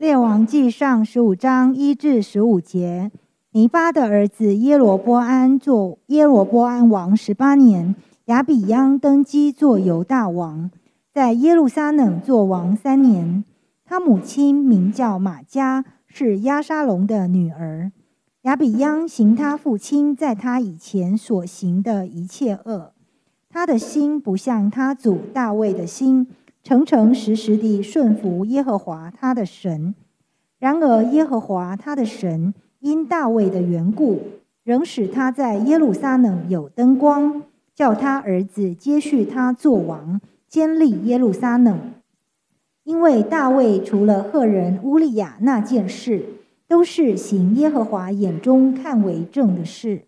列王记上十五章一至十五节，尼巴的儿子耶罗波安做耶罗波安王十八年，亚比央登基做犹大王，在耶路撒冷做王三年。他母亲名叫玛加，是亚沙龙的女儿。亚比央行他父亲在他以前所行的一切恶，他的心不像他祖大卫的心。诚诚实实地顺服耶和华他的神。然而，耶和华他的神因大卫的缘故，仍使他在耶路撒冷有灯光，叫他儿子接续他做王，坚立耶路撒冷。因为大卫除了赫人乌利亚那件事，都是行耶和华眼中看为正的事，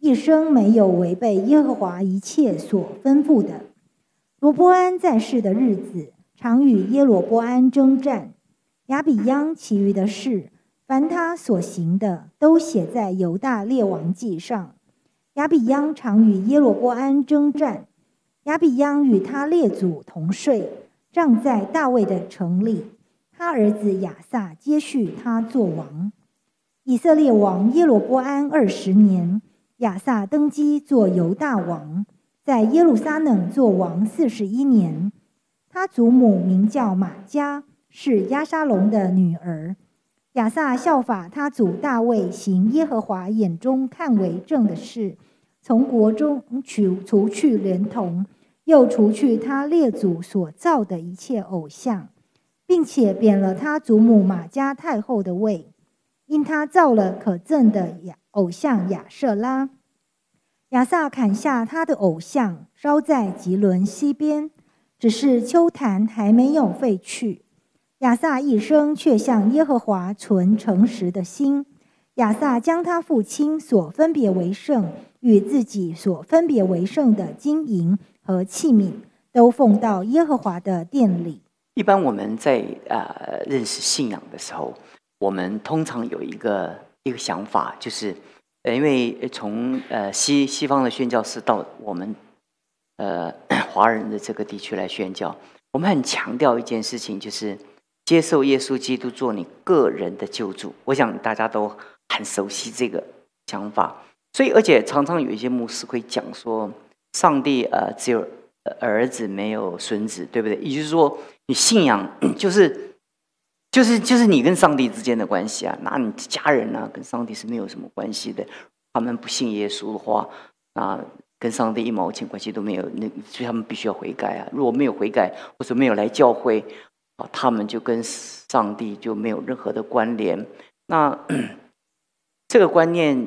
一生没有违背耶和华一切所吩咐的。罗波安在世的日子，常与耶罗波安征战。亚比央其余的事，凡他所行的，都写在犹大列王记上。亚比央常与耶罗波安征战。亚比央与他列祖同睡，葬在大卫的城里。他儿子亚撒接续他做王。以色列王耶罗波安二十年，亚撒登基做犹大王。在耶路撒冷做王四十一年，他祖母名叫玛加，是亚沙龙的女儿。亚撒效法他祖大卫，行耶和华眼中看为正的事，从国中取除去连同，又除去他列祖所造的一切偶像，并且贬了他祖母玛加太后的位，因他造了可憎的亚偶像亚瑟拉。亚萨砍下他的偶像，烧在吉伦西边，只是秋坛还没有废去。亚萨一生却向耶和华存诚实的心。亚萨将他父亲所分别为圣与自己所分别为圣的金银和器皿，都奉到耶和华的殿里。一般我们在呃认识信仰的时候，我们通常有一个一个想法，就是。呃，因为从呃西西方的宣教士到我们呃华人的这个地区来宣教，我们很强调一件事情，就是接受耶稣基督做你个人的救主。我想大家都很熟悉这个想法，所以而且常常有一些牧师会讲说，上帝呃只有儿子没有孙子，对不对？也就是说，你信仰 就是。就是就是你跟上帝之间的关系啊，那你家人呢跟上帝是没有什么关系的。他们不信耶稣的话，啊，跟上帝一毛钱关系都没有。那所以他们必须要悔改啊。如果没有悔改，或者没有来教会，啊，他们就跟上帝就没有任何的关联。那 这个观念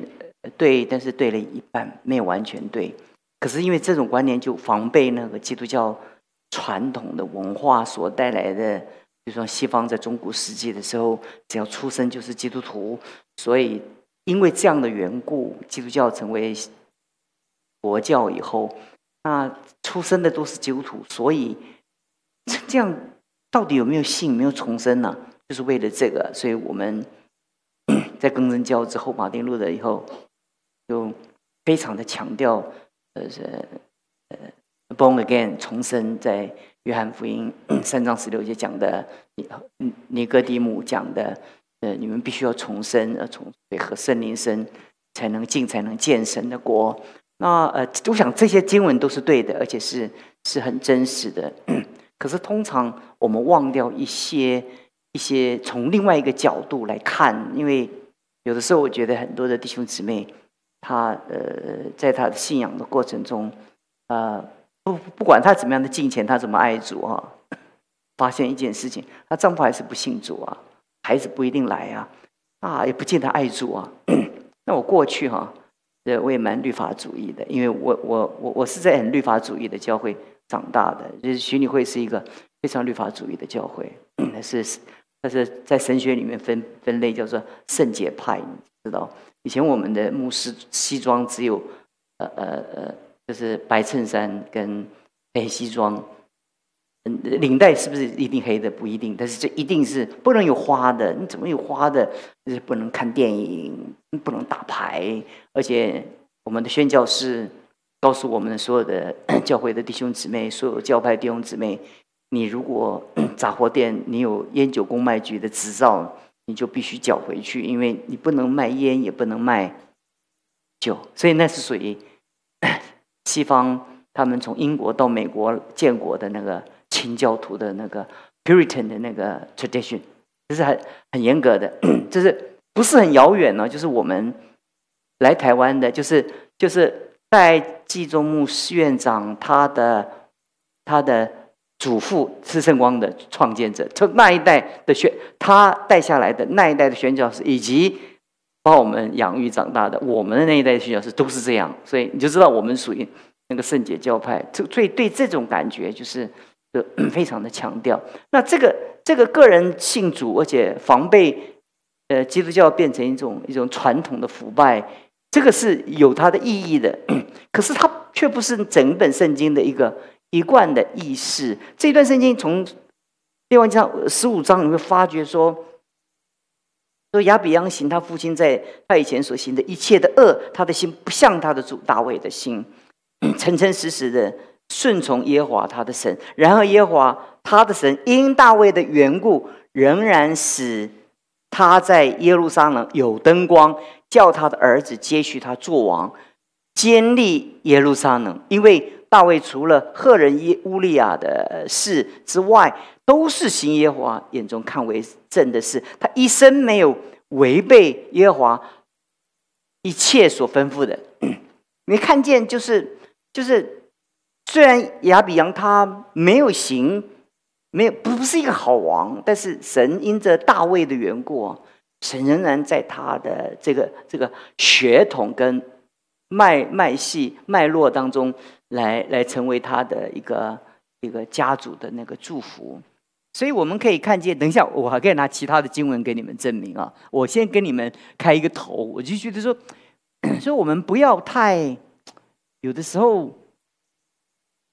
对，但是对了一半，没有完全对。可是因为这种观念就防备那个基督教传统的文化所带来的。就说西方在中古世纪的时候，只要出生就是基督徒，所以因为这样的缘故，基督教成为国教以后，那出生的都是基督徒，所以这样到底有没有信、没有重生呢？就是为了这个，所以我们在更正教之后，马丁路德以后，就非常的强调，呃，是呃，born again 重生在。约翰福音三章十六节讲的，尼尼哥底母讲的，呃，你们必须要重生，呃，从水和圣灵生，才能进，才能见神的国。那呃，我想这些经文都是对的，而且是是很真实的。可是通常我们忘掉一些一些从另外一个角度来看，因为有的时候我觉得很多的弟兄姊妹，他呃，在他的信仰的过程中，啊。不不管他怎么样的金钱，他怎么爱主啊？发现一件事情，他丈夫还是不信主啊，孩子不一定来啊，啊，也不见得爱主啊。那我过去哈，呃，我也蛮律法主义的，因为我我我我是在很律法主义的教会长大的，就是徐女会是一个非常律法主义的教会，那是但是在神学里面分分类叫做圣洁派，你知道？以前我们的牧师西装只有呃呃呃。就是白衬衫跟黑西装，嗯，领带是不是一定黑的？不一定，但是这一定是不能有花的。你怎么有花的？就是不能看电影，不能打牌。而且我们的宣教师告诉我们的所有的 教会的弟兄姊妹，所有教派弟兄姊妹，你如果 杂货店你有烟酒公卖局的执照，你就必须缴回去，因为你不能卖烟，也不能卖酒，所以那是属于西方他们从英国到美国建国的那个清教徒的那个 Puritan 的那个 tradition，这是很很严格的，就是不是很遥远呢？就是我们来台湾的，就是就是在季中牧师院长他的他的。祖父是圣光的创建者，从那一代的宣，他带下来的那一代的宣教师，以及把我们养育长大的我们的那一代宣教师，都是这样。所以你就知道我们属于那个圣洁教派，就最对这种感觉就是就 非常的强调。那这个这个个人信主，而且防备呃基督教变成一种一种传统的腐败，这个是有它的意义的。可是它却不是整本圣经的一个。一贯的意识，这一段圣经从列王章十五章，你会发觉说，说亚比央行他父亲在他以前所行的一切的恶，他的心不像他的主大卫的心，诚诚实实的顺从耶和华他的神。然而耶和华他的神因大卫的缘故，仍然使他在耶路撒冷有灯光，叫他的儿子接续他做王，坚立耶路撒冷，因为。大卫除了赫人耶乌利亚的事之外，都是行耶和华眼中看为正的事。他一生没有违背耶和华一切所吩咐的。你看见，就是就是，虽然亚比扬他没有行，没有不是一个好王，但是神因着大卫的缘故，神仍然在他的这个这个血统跟脉脉系脉络当中。来来成为他的一个一个家族的那个祝福，所以我们可以看见。等一下，我还可以拿其他的经文给你们证明啊。我先跟你们开一个头，我就觉得说，所以我们不要太有的时候，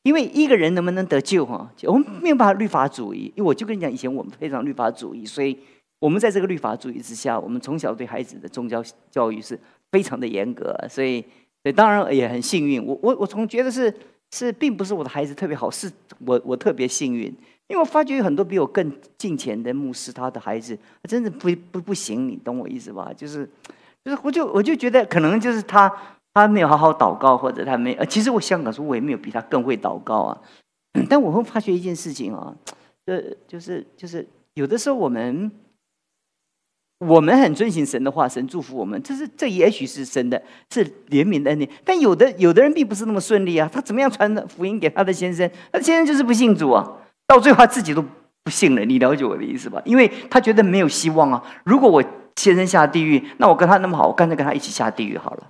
因为一个人能不能得救哈，我们没有办法律法主义。因为我就跟你讲，以前我们非常律法主义，所以我们在这个律法主义之下，我们从小对孩子的宗教教育是非常的严格，所以。对，当然也很幸运。我我我总觉得是是，并不是我的孩子特别好，是我我特别幸运，因为我发觉有很多比我更近前的牧师，他的孩子真的不不不行，你懂我意思吧？就是就是，我就我就觉得可能就是他他没有好好祷告，或者他没呃，其实我香港说我也没有比他更会祷告啊。但我会发觉一件事情啊，呃，就是就是有的时候我们。我们很遵循神的话，神祝福我们，这是这也许是神的，是怜悯的恩典。但有的有的人并不是那么顺利啊，他怎么样传福音给他的先生，他先生就是不信主啊，到最后他自己都不信了。你了解我的意思吧？因为他觉得没有希望啊。如果我先生下地狱，那我跟他那么好，我干脆跟他一起下地狱好了。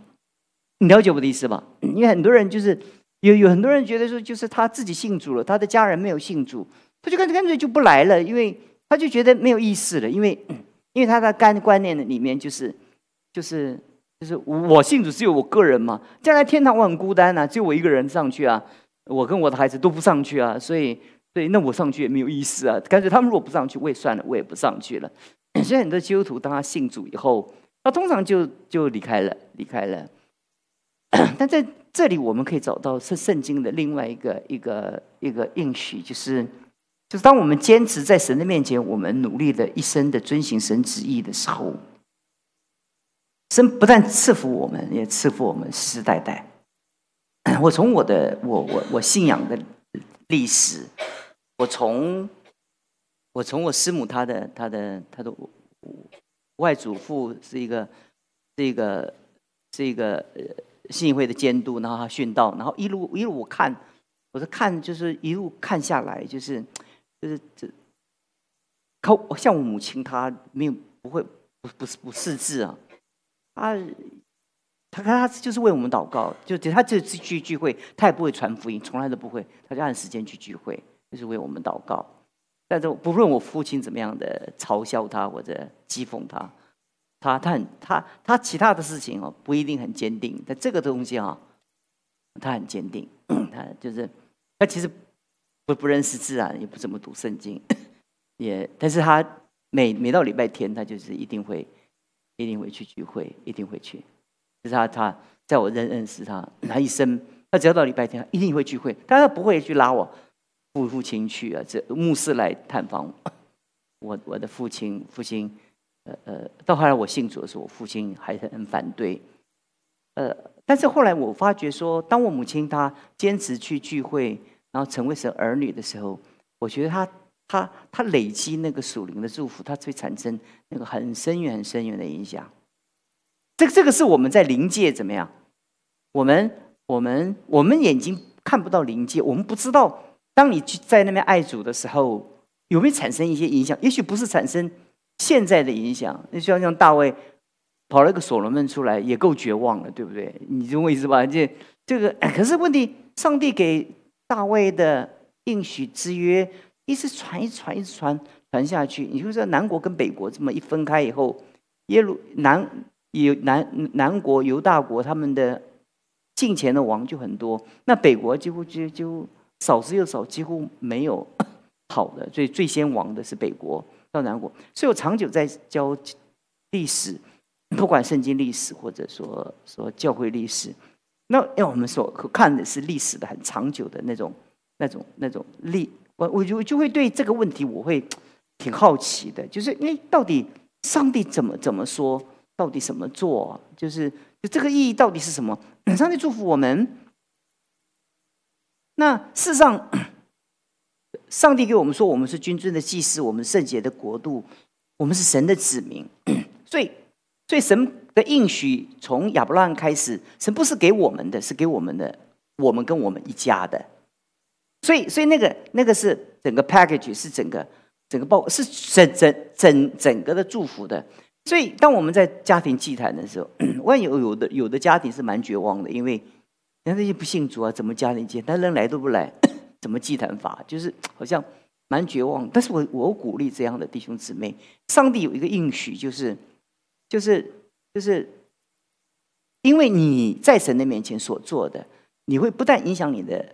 你了解我的意思吧？因为很多人就是有有很多人觉得说，就是他自己信主了，他的家人没有信主，他就干脆干脆就不来了，因为他就觉得没有意思了，因为。因为他的干观念里面就是，就是就是我信主只有我个人嘛，将来天堂我很孤单呐，只有我一个人上去啊，我跟我的孩子都不上去啊，所以所以那我上去也没有意思啊，干脆他们如果不上去，我也算了，我也不上去了。所以很多基督徒当他信主以后，他通常就就离开了，离开了。但在这里我们可以找到是圣经的另外一个一个一个应许，就是。就是当我们坚持在神的面前，我们努力的一生的遵行神旨意的时候，神不但赐福我们，也赐福我们世世代代。我从我的我我我信仰的历史，我从我从我师母她的她的她的外祖父是一个是一个是一个呃信义会的监督，然后他殉道，然后一路一路我看，我是看就是一路看下来就是。就是这，靠像我母亲，她没有不会不不是不识字啊，她她她就是为我们祷告，就她这次去聚会，她也不会传福音，从来都不会，她就按时间去聚会，就是为我们祷告。但是不论我父亲怎么样的嘲笑他或者讥讽他，他他很他他其他的事情哦不一定很坚定，但这个东西啊，他很坚定，他就是他其实。不不认识自然，也不怎么读圣经，也，但是他每每到礼拜天，他就是一定会，一定会去聚会，一定会去。就是他他在我认认识他，他一生，他只要到礼拜天，他一定会聚会，但他不会去拉我，父父亲去啊，这牧师来探访我，我的父亲，父亲，呃呃，到后来我信主的时候，我父亲还是很反对，呃，但是后来我发觉说，当我母亲她坚持去聚会，然后成为神儿女的时候，我觉得他他他累积那个属灵的祝福，他会产生那个很深远、很深远的影响。这个这个是我们在灵界怎么样？我们我们我们眼睛看不到灵界，我们不知道。当你去在那边爱主的时候，有没有产生一些影响？也许不是产生现在的影响。那像像大卫跑了个所罗门出来，也够绝望了，对不对？你懂我意思吧？这这个，可是问题，上帝给大卫的应许之约，一直传一传一直传传下去。你就说南国跟北国这么一分开以后，耶路南有南南国犹大国他们的近前的王就很多，那北国几乎就就。少之又少，几乎没有好的，所以最先亡的是北国到南国。所以我长久在教历史，不管圣经历史或者说说教会历史，那因为我们所看的是历史的很长久的那种、那种、那种历，我我就就会对这个问题我会挺好奇的，就是哎，到底上帝怎么怎么说，到底怎么做，就是就这个意义到底是什么？上帝祝福我们。那事实上，上帝给我们说，我们是君尊的祭司，我们圣洁的国度，我们是神的子民。所以，所以神的应许从亚伯拉罕开始，神不是给我们的，是给我们的，我们跟我们一家的。所以，所以那个那个是整个 package，是整个整个包，是整整整整个的祝福的。所以，当我们在家庭祭坛的时候，万一有有的有的家庭是蛮绝望的，因为。你看那些不信主啊，怎么家庭祭？他人来都不来，怎么祭坛法？就是好像蛮绝望。但是我我鼓励这样的弟兄姊妹，上帝有一个应许，就是就是就是，因为你在神的面前所做的，你会不但影响你的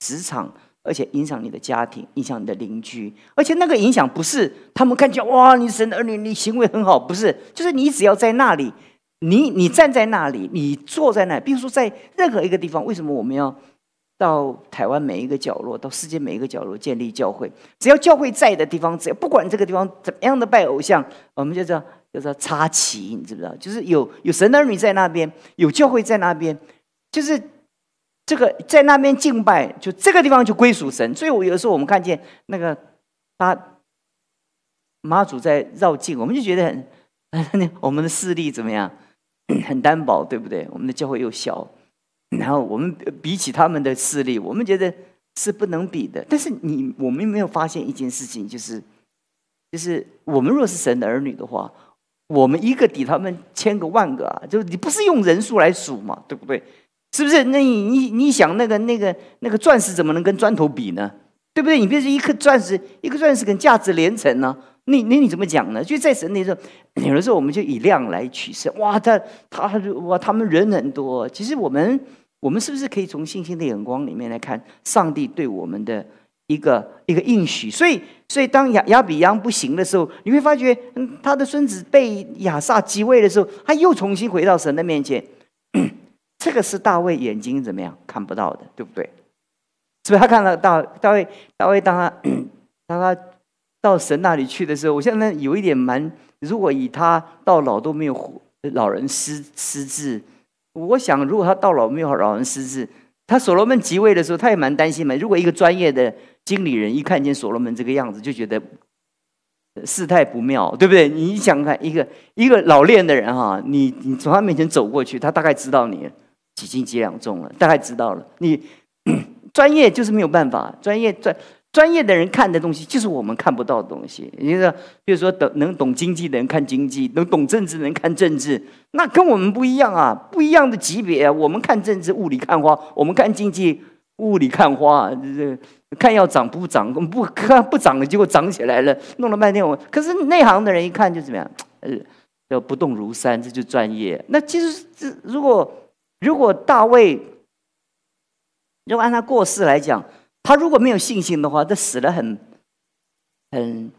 职场，而且影响你的家庭，影响你的邻居。而且那个影响不是他们看见哇，你神的儿女，你行为很好，不是，就是你只要在那里。你你站在那里，你坐在那，比如说在任何一个地方，为什么我们要到台湾每一个角落，到世界每一个角落建立教会？只要教会在的地方，只要不管这个地方怎么样的拜偶像，我们就叫叫做插旗，你知不知道？就是有有神的儿女在那边，有教会在那边，就是这个在那边敬拜，就这个地方就归属神。所以我有时候我们看见那个他妈祖在绕境，我们就觉得很，我们的势力怎么样？很单薄，对不对？我们的教会又小，然后我们比起他们的势力，我们觉得是不能比的。但是你，我们没有发现一件事情，就是，就是我们若是神的儿女的话，我们一个抵他们千个万个啊！就你不是用人数来数嘛，对不对？是不是？那你你你想那个那个那个钻石怎么能跟砖头比呢？对不对？你别说一颗钻石，一颗钻石跟价值连城呢。你你你怎么讲呢？就在神那时候，有的时候我们就以量来取胜。哇，他他哇，他们人很多。其实我们我们是不是可以从信心的眼光里面来看上帝对我们的一个一个应许？所以所以当亚亚比央不行的时候，你会发觉他的孙子被亚萨继位的时候，他又重新回到神的面前。这个是大卫眼睛怎么样看不到的，对不对？是不是他看到大大卫大卫当他 当他。到神那里去的时候，我现在有一点蛮。如果以他到老都没有老人失失智，我想如果他到老没有老人失智，他所罗门即位的时候，他也蛮担心嘛。如果一个专业的经理人一看见所罗门这个样子，就觉得事态不妙，对不对？你想看一个一个老练的人哈，你你从他面前走过去，他大概知道你几斤几两重了，大概知道了。你 专业就是没有办法，专业专。专业的人看的东西，就是我们看不到的东西。你说，比如说，懂能懂经济的人看经济，能懂政治的人看政治，那跟我们不一样啊，不一样的级别。我们看政治，雾里看花；我们看经济，雾里看花。这看要涨不涨，不看不涨了，结果涨起来了，弄了半天。我可是内行的人一看就怎么样？呃，要不动如山，这就专业。那其实这如果如果大卫，如果按他过世来讲。他如果没有信心的话，他死了很、很、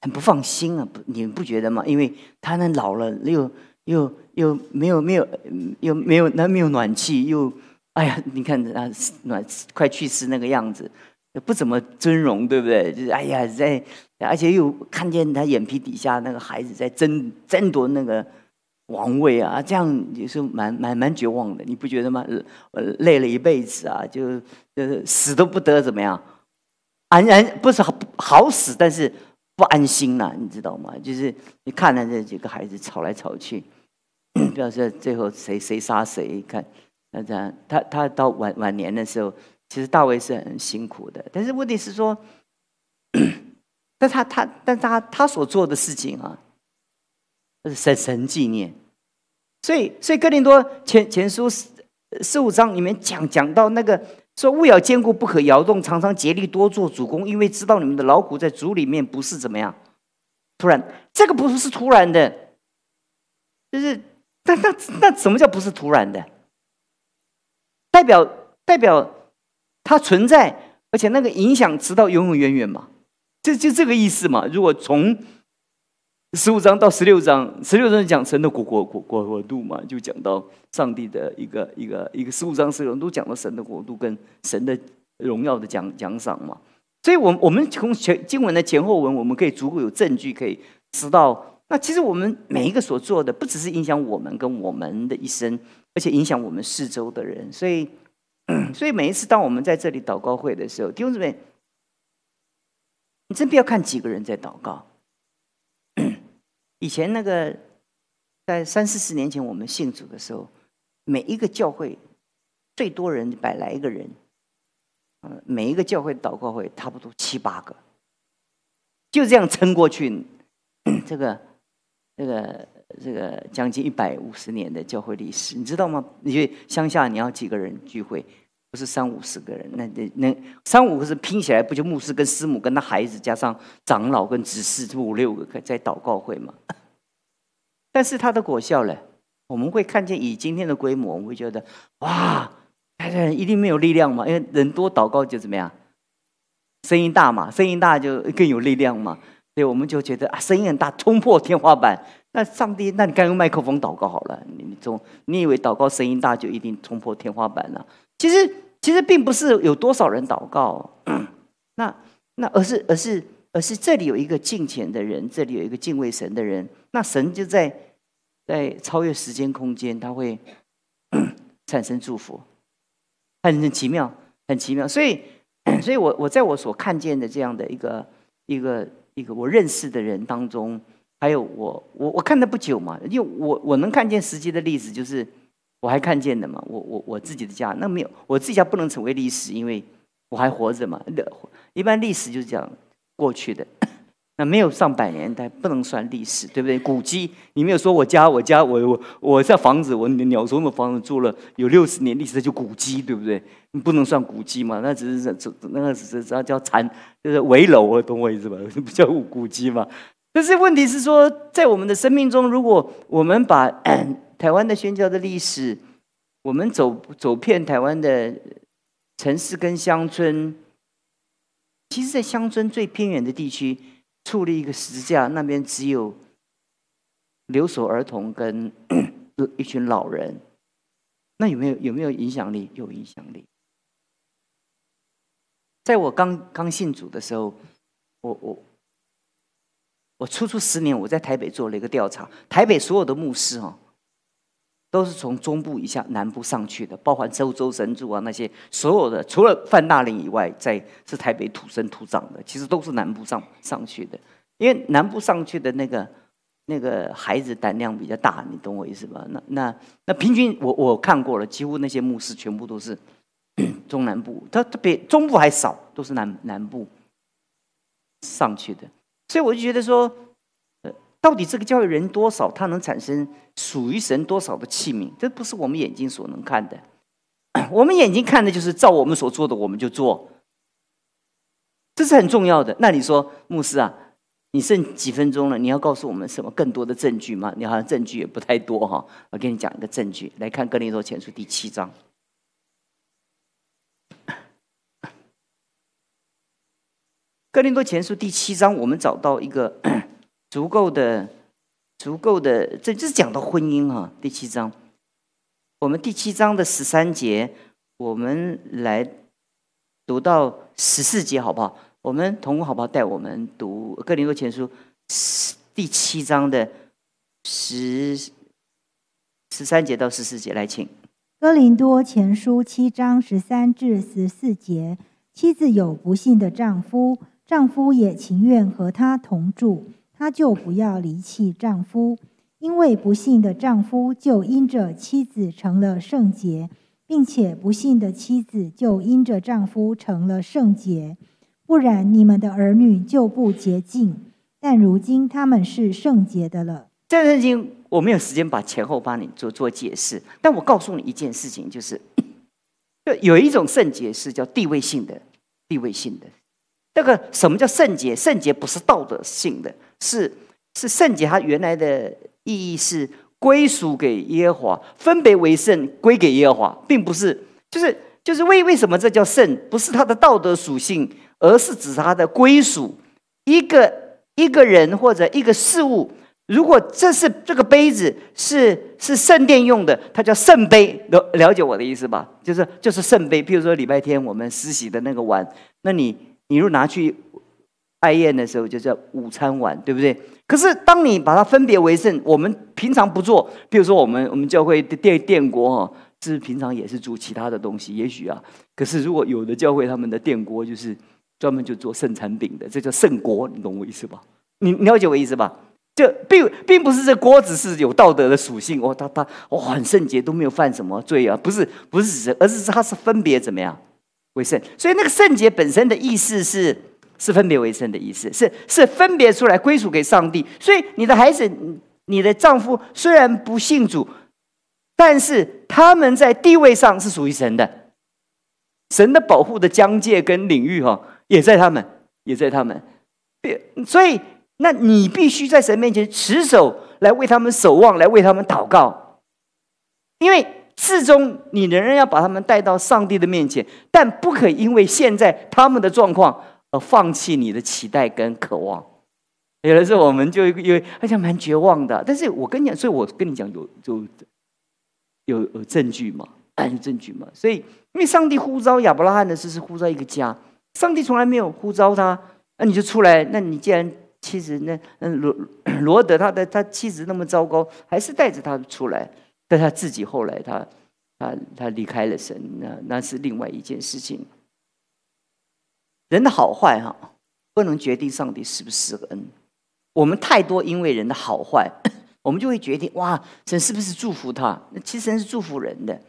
很不放心啊！不，你们不觉得吗？因为他那老了，又又又没有没有又没有那没有暖气，又哎呀，你看啊，暖快去世那个样子，不怎么尊荣，对不对？就是哎呀，在而且又看见他眼皮底下那个孩子在争争夺那个王位啊，这样也是蛮蛮蛮绝望的，你不觉得吗？呃，累了一辈子啊，就呃死都不得怎么样，安安不是好死，但是不安心呐，你知道吗？就是你看着这几个孩子吵来吵去，不要说最后谁谁杀谁，看那这样，他他到晚晚年的时候。其实大卫是很辛苦的，但是问题是说，但他他但他他所做的事情啊，是神神纪念，所以所以哥林多前前书四四五章里面讲讲到那个说勿要坚固不可摇动，常常竭力多做主公，因为知道你们的劳苦在主里面不是怎么样突然，这个不是是突然的，就是那那那什么叫不是突然的？代表代表。它存在，而且那个影响直到永永远远嘛，这就这个意思嘛。如果从十五章到十六章，十六章讲神的国国国国国度嘛，就讲到上帝的一个一个一个十五章十六章都讲到神的国度跟神的荣耀的奖奖赏嘛。所以，我我们从前经文的前后文，我们可以足够有证据可以知道，那其实我们每一个所做的，不只是影响我们跟我们的一生，而且影响我们四周的人，所以。所以每一次当我们在这里祷告会的时候，弟兄姊妹，你真不要看几个人在祷告。以前那个在三四十年前我们信主的时候，每一个教会最多人百来个人，每一个教会祷告会差不多七八个，就这样撑过去。这个这个这个将近一百五十年的教会历史，你知道吗？你去乡下你要几个人聚会？不是三五十个人，那那那三五个是拼起来，不就牧师跟师母跟他孩子加上长老跟执事，这五六个在祷告会嘛？但是他的果效呢？我们会看见以今天的规模，我们会觉得哇，大家一定没有力量嘛？因为人多祷告就怎么样？声音大嘛，声音大就更有力量嘛。对我们就觉得啊，声音很大，冲破天花板。那上帝，那你该用麦克风祷告好了。你你总你以为祷告声音大就一定冲破天花板了？其实，其实并不是有多少人祷告，那那而是而是而是这里有一个敬虔的人，这里有一个敬畏神的人，那神就在在超越时间空间，他会 产生祝福，很很奇妙，很奇妙。所以，所以我我在我所看见的这样的一个一个一个我认识的人当中，还有我我我看的不久嘛，因为我我能看见实际的例子就是。我还看见的嘛？我我我自己的家那没有，我自己家不能成为历史，因为我还活着嘛。一般历史就是讲过去的，没有上百年代不能算历史，对不对？古迹你没有说我家我家我我我在房子，我鸟巢的房子住了有六十年历史，就古迹，对不对？你不能算古迹嘛？那只是这那个只是叫叫残，就是围楼，懂我意思吧？不叫古迹嘛？但是问题是说，在我们的生命中，如果我们把台湾的宣教的历史，我们走走遍台湾的城市跟乡村，其实，在乡村最偏远的地区，矗立一个十字架，那边只有留守儿童跟 一群老人，那有没有有没有影响力？有影响力。在我刚刚信主的时候，我我我初初十年，我在台北做了一个调查，台北所有的牧师哦。都是从中部以下南部上去的，包含周周神主啊那些所有的，除了范大林以外，在是台北土生土长的，其实都是南部上上去的。因为南部上去的那个那个孩子胆量比较大，你懂我意思吧？那那那平均我我看过了，几乎那些牧师全部都是中南部，他特别中部还少，都是南南部上去的。所以我就觉得说。到底这个教育人多少，它能产生属于神多少的器皿？这不是我们眼睛所能看的。我们眼睛看的就是照我们所做的，我们就做，这是很重要的。那你说，牧师啊，你剩几分钟了？你要告诉我们什么更多的证据吗？你好像证据也不太多哈。我给你讲一个证据，来看《哥林多前书》第七章，《哥林多前书》第七章，我们找到一个。足够的，足够的，这就是讲到婚姻哈。第七章，我们第七章的十三节，我们来读到十四节好不好？我们同工好不好带我们读《哥林多前书》第七章的十十三节到十四节，来请。哥林多前书七章十三至十四节：妻子有不幸的丈夫，丈夫也情愿和她同住，她就不要离弃丈夫，因为不幸的丈夫就因着妻子成了圣洁，并且不幸的妻子就因着丈夫成了圣洁。不然，你们的儿女就不洁净，但如今他们是圣洁的了。这圣经。我没有时间把前后帮你做做解释，但我告诉你一件事情，就是，有一种圣洁是叫地位性的，地位性的。那个什么叫圣洁？圣洁不是道德性的，是是圣洁。它原来的意义是归属给耶和华，分别为圣，归给耶和华，并不是就是就是为为什么这叫圣？不是它的道德属性，而是指它的归属。一个一个人或者一个事物。如果这是这个杯子是是圣殿用的，它叫圣杯，了了解我的意思吧？就是就是圣杯。譬如说礼拜天我们施洗的那个碗，那你你如果拿去爱宴的时候，就叫午餐碗，对不对？可是当你把它分别为圣，我们平常不做。比如说我们我们教会的电电锅哈，是平常也是煮其他的东西，也许啊。可是如果有的教会他们的电锅就是专门就做圣餐饼的，这叫圣锅，你懂我意思吧？你了解我意思吧？这并并不是这锅子是有道德的属性哦，他他哦很圣洁，都没有犯什么罪啊，不是不是指，而是它是分别怎么样为圣，所以那个圣洁本身的意思是是分别为圣的意思，是是分别出来归属给上帝。所以你的孩子，你的丈夫虽然不信主，但是他们在地位上是属于神的，神的保护的疆界跟领域哈也在他们，也在他们，所以。那你必须在神面前持守，来为他们守望，来为他们祷告，因为最终你仍然要把他们带到上帝的面前，但不可因为现在他们的状况而放弃你的期待跟渴望。有的时候我们就因为好像蛮绝望的，但是我跟你讲，所以我跟你讲有有有有证据嘛，有证据嘛。所以因为上帝呼召亚伯拉罕的事是呼召一个家，上帝从来没有呼召他，那你就出来，那你既然。妻子那嗯罗罗德他的他妻子那么糟糕，还是带着他出来，但他自己后来他他他离开了神，那那是另外一件事情。人的好坏哈，不能决定上帝是不是恩。我们太多因为人的好坏，我们就会决定哇，神是不是祝福他？那其实神是祝福人的，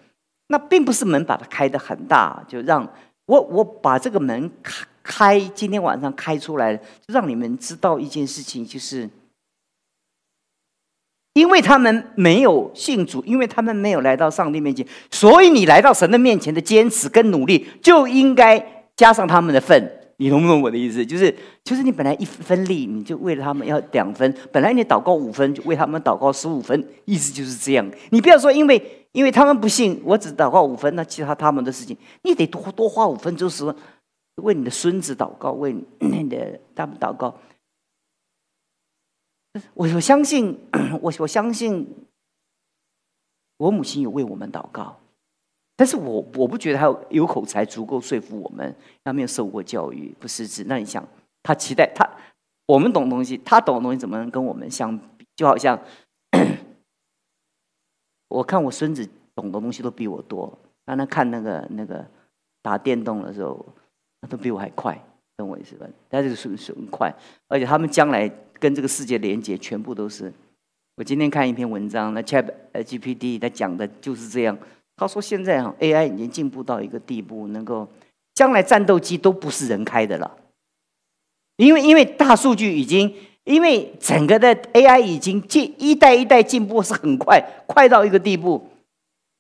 那并不是门把它开的很大，就让我我把这个门开。开今天晚上开出来，就让你们知道一件事情，就是因为他们没有信主，因为他们没有来到上帝面前，所以你来到神的面前的坚持跟努力，就应该加上他们的份。你懂不懂我的意思？就是，就是你本来一分力，你就为了他们要两分；本来你祷告五分，就为他们祷告十五分。意思就是这样。你不要说，因为因为他们不信，我只祷告五分，那其他他们的事情，你得多多花五分钟时。为你的孙子祷告，为你的他们祷告。我我相信，我我相信，我母亲有为我们祷告，但是我我不觉得她有口才足够说服我们，她没有受过教育，不识字。那你想，她期待她我们懂东西，她懂的东西怎么能跟我们相比？就好像 我看我孙子懂的东西都比我多，让他看那个那个打电动的时候。他都比我还快，懂我意思吧？他这个速度是很快，而且他们将来跟这个世界连接，全部都是。我今天看一篇文章，那 Chat GPT 他讲的就是这样。他说现在啊，AI 已经进步到一个地步，能够将来战斗机都不是人开的了，因为因为大数据已经，因为整个的 AI 已经进一代一代进步是很快，快到一个地步，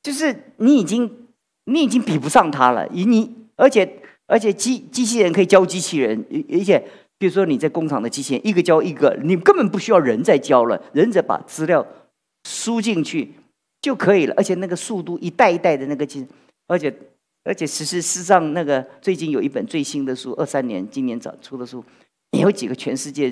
就是你已经你已经比不上它了，以你而且。而且机机器人可以教机器人，而且比如说你在工厂的机器人，一个教一个，你根本不需要人再教了，人只把资料输进去就可以了。而且那个速度一代一代的那个机，而且而且其实事实上，那个最近有一本最新的书，二三年今年早出的书，也有几个全世界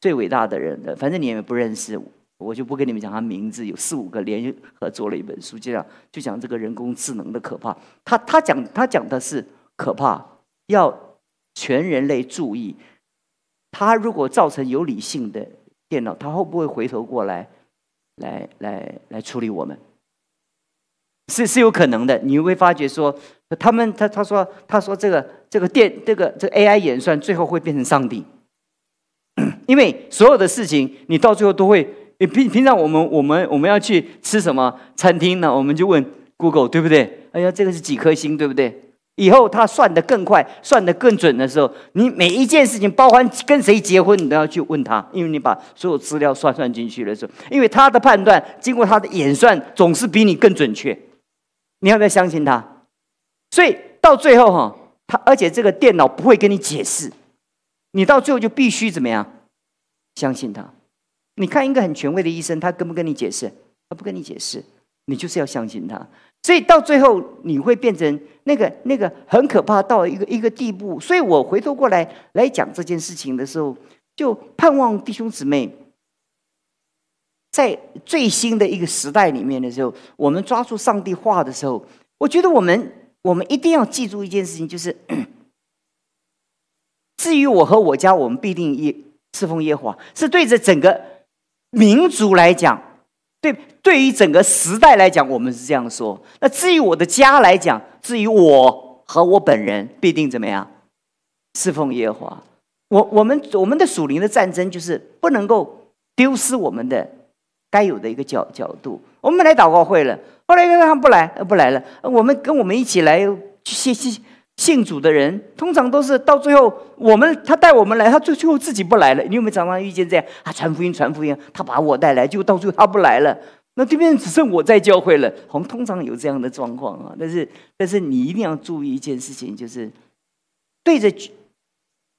最伟大的人的，反正你也不认识，我就不跟你们讲他名字，有四五个联合做了一本书，就讲就讲这个人工智能的可怕。他他讲他讲的是。可怕，要全人类注意，它如果造成有理性的电脑，它会不会回头过来，来来来处理我们？是是有可能的。你会发觉说，他们他他说他说这个这个电这个这 AI 演算最后会变成上帝，因为所有的事情你到最后都会。平平常我们我们我们要去吃什么餐厅呢？我们就问 Google 对不对？哎呀，这个是几颗星对不对？以后他算得更快，算得更准的时候，你每一件事情，包含跟谁结婚，你都要去问他，因为你把所有资料算算进去的时候，因为他的判断经过他的演算，总是比你更准确。你要不要相信他？所以到最后哈，他而且这个电脑不会跟你解释，你到最后就必须怎么样？相信他。你看一个很权威的医生，他跟不跟你解释？他不跟你解释，你就是要相信他。所以到最后，你会变成那个那个很可怕到一个一个地步。所以我回头过来来讲这件事情的时候，就盼望弟兄姊妹，在最新的一个时代里面的时候，我们抓住上帝话的时候，我觉得我们我们一定要记住一件事情，就是 至于我和我家，我们必定耶侍奉耶和华，是对着整个民族来讲。对，对于整个时代来讲，我们是这样说。那至于我的家来讲，至于我和我本人，必定怎么样？侍奉耶和华。我我们我们的属灵的战争，就是不能够丢失我们的该有的一个角角度。我们来祷告会了，后来他不来，不来了。我们跟我们一起来去信信主的人，通常都是到最后，我们他带我们来，他最最后自己不来了。你有没有常常遇见这样？啊传福音，传福音，他把我带来，就到最后他不来了。那对面只剩我在教会了。我们通常有这样的状况啊。但是，但是你一定要注意一件事情，就是对着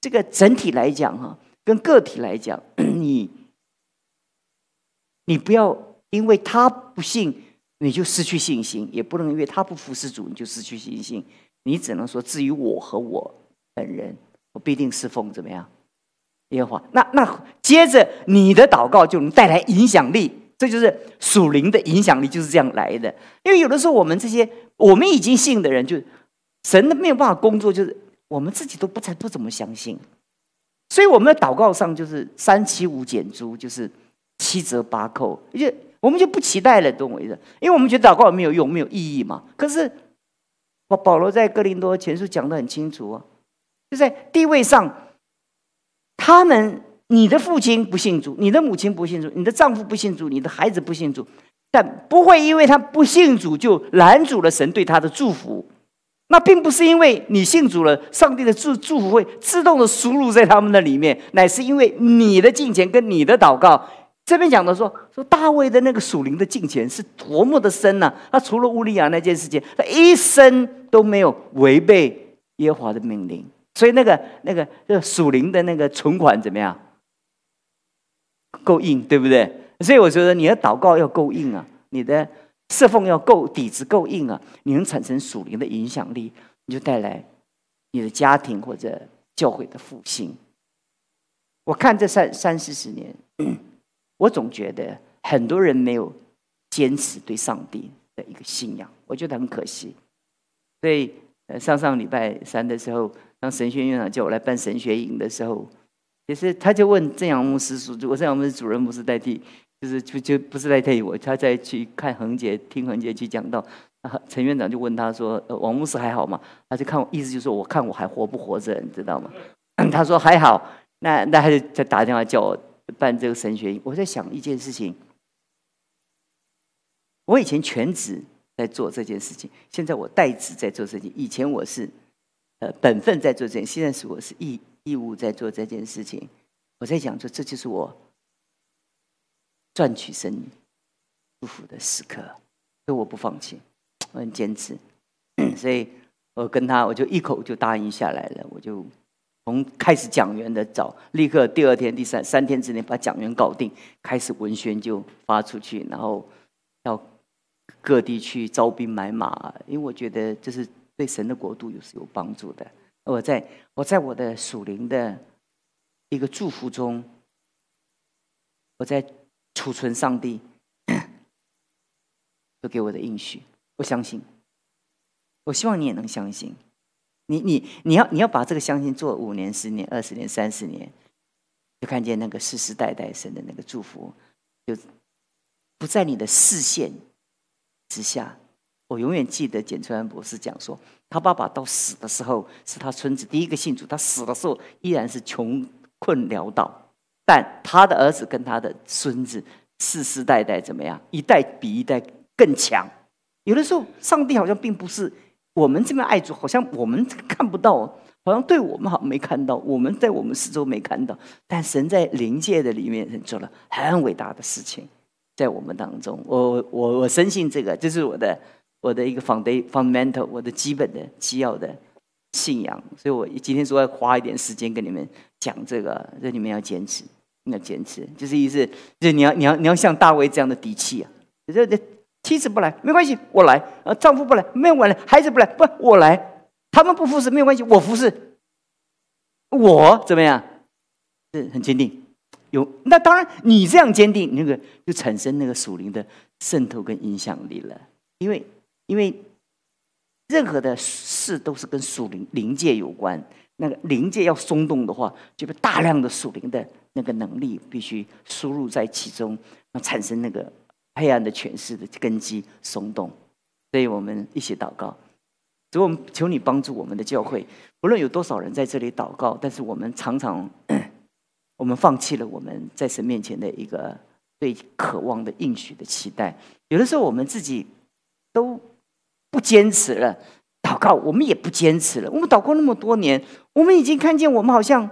这个整体来讲哈，跟个体来讲，你你不要因为他不信，你就失去信心；也不能因为他不服侍主，你就失去信心。你只能说，至于我和我本人，我必定侍奉怎么样？耶和华。那那接着你的祷告就能带来影响力，这就是属灵的影响力，就是这样来的。因为有的时候我们这些我们已经信的人，就神的没有办法工作，就是我们自己都不才不怎么相信。所以我们的祷告上就是三七五减租，就是七折八扣，就我们就不期待了，懂我意思？因为我们觉得祷告没有用，没有意义嘛。可是。我保罗在哥林多前书讲的很清楚啊，就在地位上，他们你的父亲不信主，你的母亲不信主，你的丈夫不信主，你的孩子不信主，但不会因为他不信主就拦阻了神对他的祝福。那并不是因为你信主了，上帝的祝祝福会自动的输入在他们的里面，乃是因为你的金钱跟你的祷告。这边讲的说说大卫的那个属灵的境界是多么的深呢？他除了乌利亚那件事情，他一生都没有违背耶和华的命令，所以那个那个那属灵的那个存款怎么样？够硬，对不对？所以我觉得你的祷告要够硬啊，你的侍奉要够底子够硬啊，你能产生属灵的影响力，你就带来你的家庭或者教会的复兴。我看这三三四十年。我总觉得很多人没有坚持对上帝的一个信仰，我觉得很可惜。所以，呃，上上礼拜三的时候，当神学院长叫我来办神学营的时候，其实他就问正阳牧师说：“我正阳牧师主任牧师代替，就是就就不是代替我，他在去看恒杰，听恒杰去讲到。”陈院长就问他说：“呃王牧师还好吗？”他就看我，意思就是说，我看我还活不活着，你知道吗？他说还好。那那他就再打电话叫我。办这个神学，我在想一件事情。我以前全职在做这件事情，现在我代职在做这件。以前我是呃本分在做这件，现在是我是义义务在做这件事情。我在想说，这就是我赚取生祝福的时刻，所以我不放弃，我很坚持。所以我跟他，我就一口就答应下来了，我就。从开始讲员的早，立刻第二天、第三三天之内把讲员搞定，开始文宣就发出去，然后到各地去招兵买马，因为我觉得这是对神的国度有是有帮助的。我在我在我的属灵的一个祝福中，我在储存上帝都给我的应许，我相信，我希望你也能相信。你你你要你要把这个相信做五年、十年、二十年、三十年，就看见那个世世代代神的那个祝福，就不在你的视线之下。我永远记得简春安博士讲说，他爸爸到死的时候是他村子第一个信主，他死的时候依然是穷困潦倒，但他的儿子跟他的孙子世世代代怎么样，一代比一代更强。有的时候，上帝好像并不是我们这边爱主，好像我们看不到，好像对我们好像没看到，我们在我们四周没看到，但神在灵界的里面做了很伟大的事情，在我们当中，我我我深信这个，这是我的。我的一个 fundamental，我的基本的基要的信仰，所以我今天说要花一点时间跟你们讲这个，这你们要坚持，要坚持，就是意思，就是你要你要你要像大卫这样的底气啊！这这妻子不来没关系，我来；呃，丈夫不来没有我来，孩子不来不我来，他们不服侍没有关系，我服侍，我怎么样？是很坚定。有那当然，你这样坚定，那个就产生那个属灵的渗透跟影响力了，因为。因为任何的事都是跟属灵灵界有关，那个灵界要松动的话，就被大量的属灵的那个能力必须输入在其中，那产生那个黑暗的权势的根基松动。所以我们一起祷告，主，我们求你帮助我们的教会，不论有多少人在这里祷告，但是我们常常 我们放弃了我们在神面前的一个对渴望的应许的期待。有的时候我们自己都。不坚持了，祷告我们也不坚持了。我们祷告那么多年，我们已经看见我们好像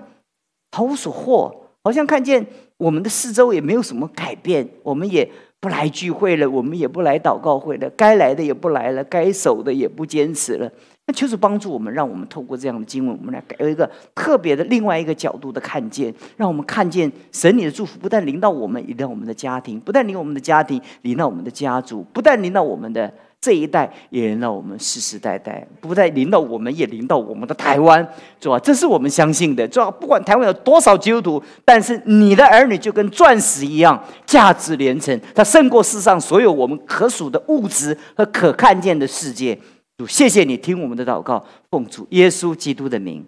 毫无所获，好像看见我们的四周也没有什么改变。我们也不来聚会了，我们也不来祷告会了，该来的也不来了，该守的也不坚持了。那就是帮助我们，让我们透过这样的经文，我们来有一个特别的另外一个角度的看见，让我们看见神你的祝福不但临到我们，也到我们的家庭；不但临我们的家庭，临到我们的家族；不但临到我们的。这一代也临到我们世世代代，不再临到我们，也临到我们的台湾，是吧？这是我们相信的。主啊不管台湾有多少基督徒，但是你的儿女就跟钻石一样，价值连城，它胜过世上所有我们可数的物质和可看见的世界。主，谢谢你听我们的祷告，奉主耶稣基督的名。